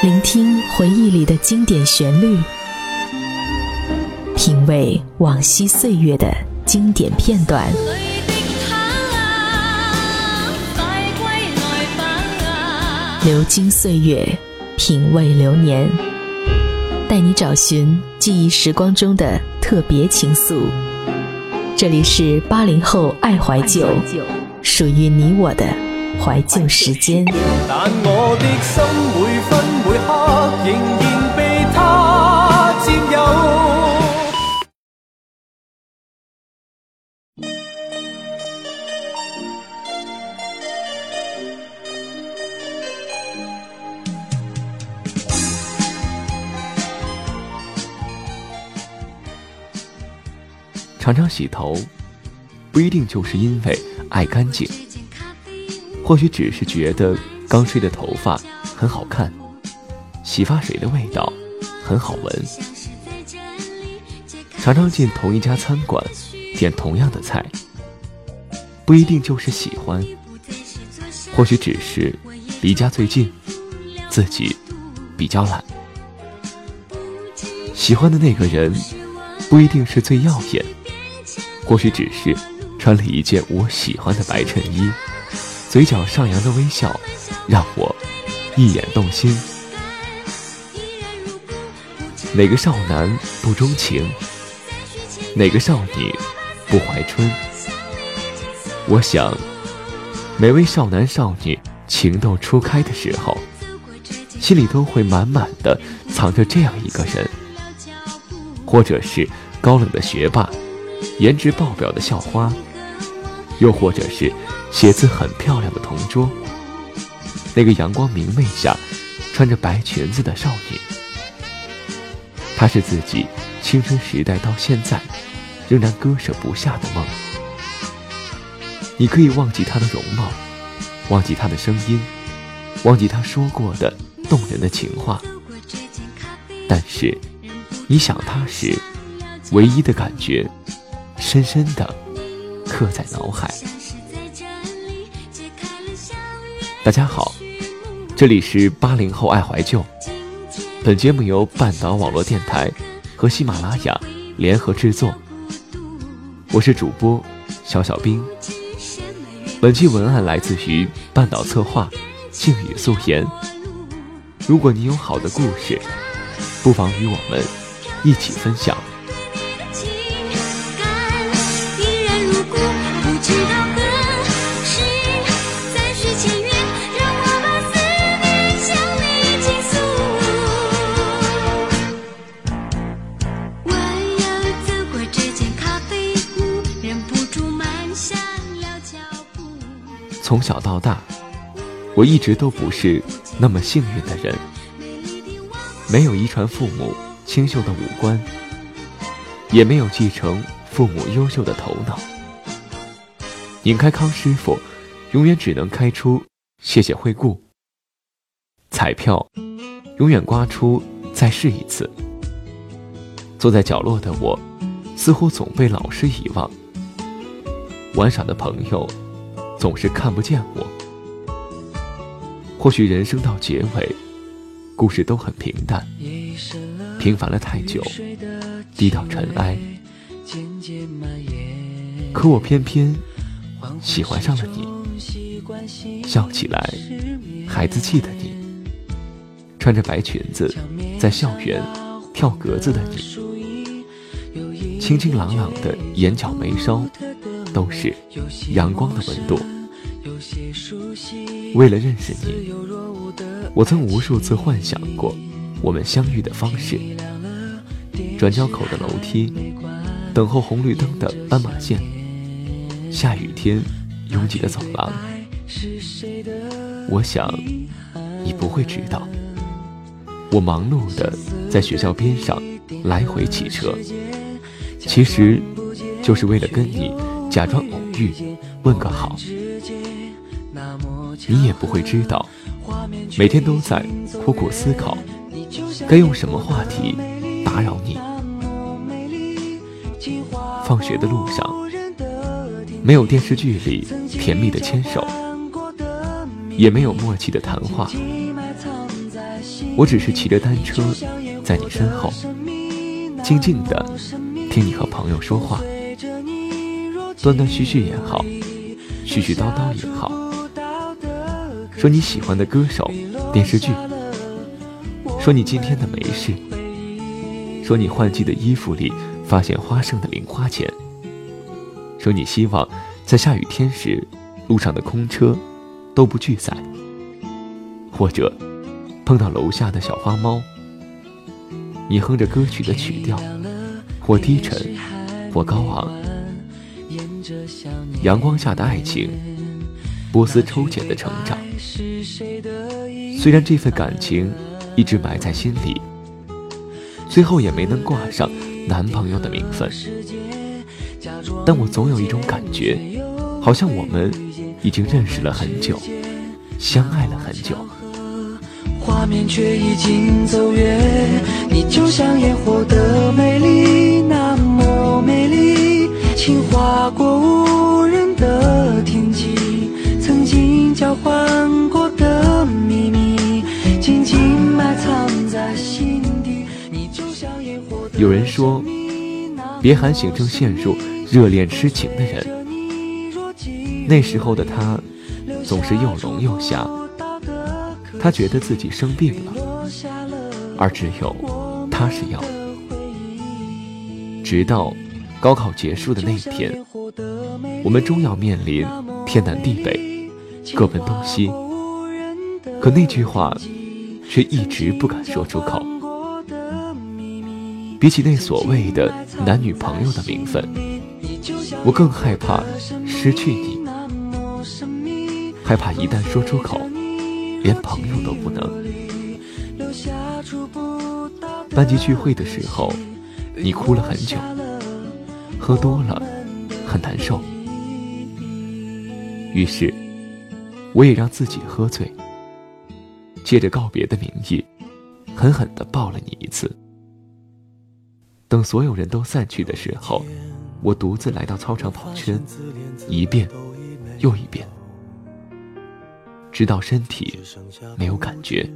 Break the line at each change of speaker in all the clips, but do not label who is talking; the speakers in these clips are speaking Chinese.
聆听回忆里的经典旋律，品味往昔岁月的经典片段。流金岁月，品味流年，带你找寻记忆时光中的特别情愫。这里是八零后爱怀旧，属于你我的怀旧时间。
但我的心会分刻仍然被他占有。
常常洗头，不一定就是因为爱干净，或许只是觉得刚吹的头发很好看，洗发水的味道很好闻。常常进同一家餐馆，点同样的菜，不一定就是喜欢，或许只是离家最近，自己比较懒。喜欢的那个人，不一定是最耀眼。或许只是穿了一件我喜欢的白衬衣，嘴角上扬的微笑让我一眼动心。哪个少男不钟情？哪个少女不怀春？我想，每位少男少女情窦初开的时候，心里都会满满的藏着这样一个人，或者是高冷的学霸。颜值爆表的校花，又或者是写字很漂亮的同桌，那个阳光明媚下穿着白裙子的少女，他是自己青春时代到现在仍然割舍不下的梦。你可以忘记他的容貌，忘记他的声音，忘记他说过的动人的情话，但是你想他时，唯一的感觉。深深的刻在脑海。大家好，这里是八零后爱怀旧。本节目由半岛网络电台和喜马拉雅联合制作。我是主播小小兵。本期文案来自于半岛策划静语素颜。如果你有好的故事，不妨与我们一起分享。从小到大，我一直都不是那么幸运的人，没有遗传父母清秀的五官，也没有继承父母优秀的头脑。拧开康师傅，永远只能开出“谢谢惠顾”。彩票，永远刮出“再试一次”。坐在角落的我，似乎总被老师遗忘。玩耍的朋友。总是看不见我。或许人生到结尾，故事都很平淡，平凡了太久，低到尘埃。可我偏偏喜欢上了你，笑起来孩子气的你，穿着白裙子在校园跳格子的你，清清朗朗的眼角眉梢。都是阳光的温度。为了认识你，我曾无数次幻想过我们相遇的方式：转角口的楼梯，等候红绿灯的斑马线，下雨天拥挤的走廊。我想你不会知道，我忙碌的在学校边上来回骑车，其实就是为了跟你。假装偶遇，问个好，你也不会知道，每天都在苦苦思考，该用什么话题打扰你。放学的路上，没有电视剧里甜蜜的牵手，也没有默契的谈话，我只是骑着单车在你身后，静静的听你和朋友说话，断断续续也好，絮絮叨叨也好，说你喜欢的歌手、电视剧，说你今天的没事，说你换季的衣服里发现花剩的零花钱，说你希望在下雨天时，路上的空车都不拒载，或者。碰到楼下的小花猫，你哼着歌曲的曲调，或低沉，或高昂。阳光下的爱情，波斯抽检的成长。虽然这份感情一直埋在心里，最后也没能挂上男朋友的名分，但我总有一种感觉，好像我们已经认识了很久，相爱了很久。
画面却已经走远，你就像烟火的美丽，那么。情划过无人的天际，曾经交换过的秘密，静静埋藏在心底。你就像烟火的
有人说，别喊醒正陷入热恋痴情的人。那时候的他，总是又聋又瞎。他觉得自己生病了，而只有他是药。直到高考结束的那一天，我们终要面临天南地北，各奔东西。可那句话，却一直不敢说出口。比起那所谓的男女朋友的名分，我更害怕失去你，害怕一旦说出口。连朋友都不能。班级聚会的时候，你哭了很久，喝多了，很难受。于是，我也让自己喝醉，借着告别的名义，狠狠地抱了你一次。等所有人都散去的时候，我独自来到操场跑圈，一遍又一遍。直到身体没有感觉，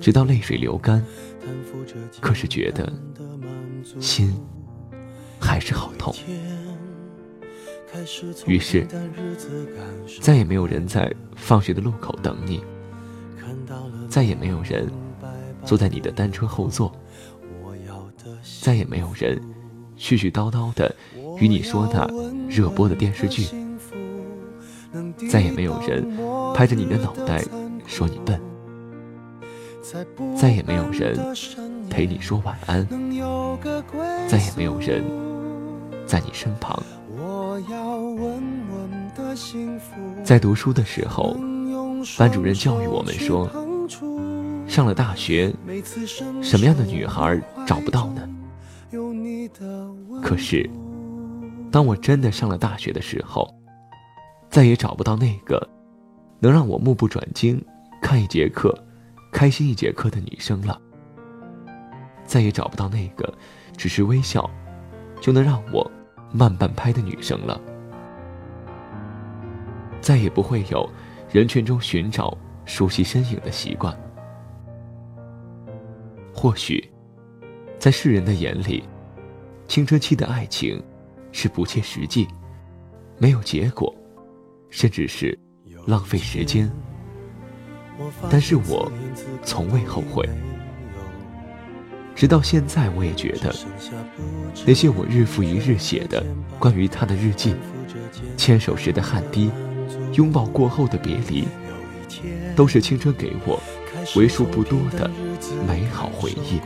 直到泪水流干，可是觉得心还是好痛。于是再也没有人在放学的路口等你，再也没有人坐在你的单车后座，再也没有人絮絮叨叨的与你说那热播的电视剧，再也没有人。拍着你的脑袋说你笨，再也没有人陪你说晚安，再也没有人在你身旁。在读书的时候，班主任教育我们说，上了大学，什么样的女孩找不到呢？可是，当我真的上了大学的时候，再也找不到那个。能让我目不转睛看一节课，开心一节课的女生了。再也找不到那个只是微笑就能让我慢半拍的女生了。再也不会有人群中寻找熟悉身影的习惯。或许，在世人的眼里，青春期的爱情是不切实际，没有结果，甚至是。浪费时间，但是我从未后悔。直到现在，我也觉得那些我日复一日写的关于他的日记，牵手时的汗滴，拥抱过后的别离，都是青春给我为数不多的美好回忆。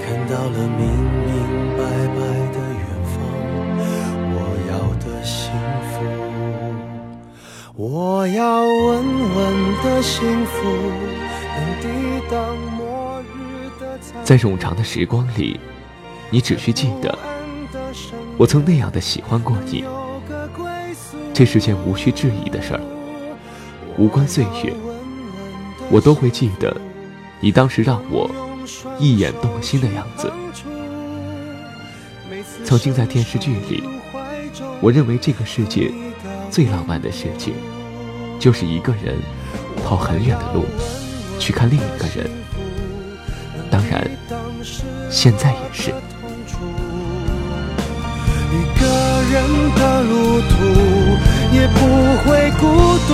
看到了明明白白的。我要的幸福，能抵挡末日的在冗长的时光里，你只需记得，我曾那样的喜欢过你。这是件无需质疑的事儿，无关岁月，我都会记得，你当时让我一眼动心的样子。曾经在电视剧里，我认为这个世界。最浪漫的事情，就是一个人跑很远的路去看另一个人。当然，现在也是。
一个人的路途也不会孤独。